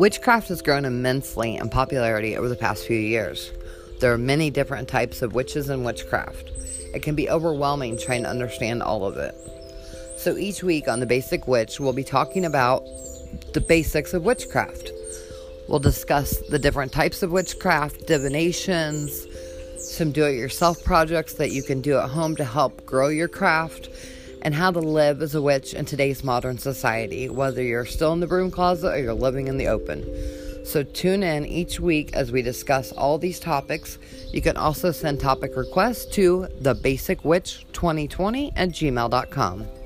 Witchcraft has grown immensely in popularity over the past few years. There are many different types of witches and witchcraft. It can be overwhelming trying to understand all of it. So each week on The Basic Witch, we'll be talking about the basics of witchcraft. We'll discuss the different types of witchcraft, divinations, some do it yourself projects that you can do at home to help grow your craft, and how to live as a witch in today's modern society, whether you're still in the broom closet or you're living in the open. So tune in each week as we discuss all these topics. You can also send topic requests to thebasicwitch2020 at gmail.com.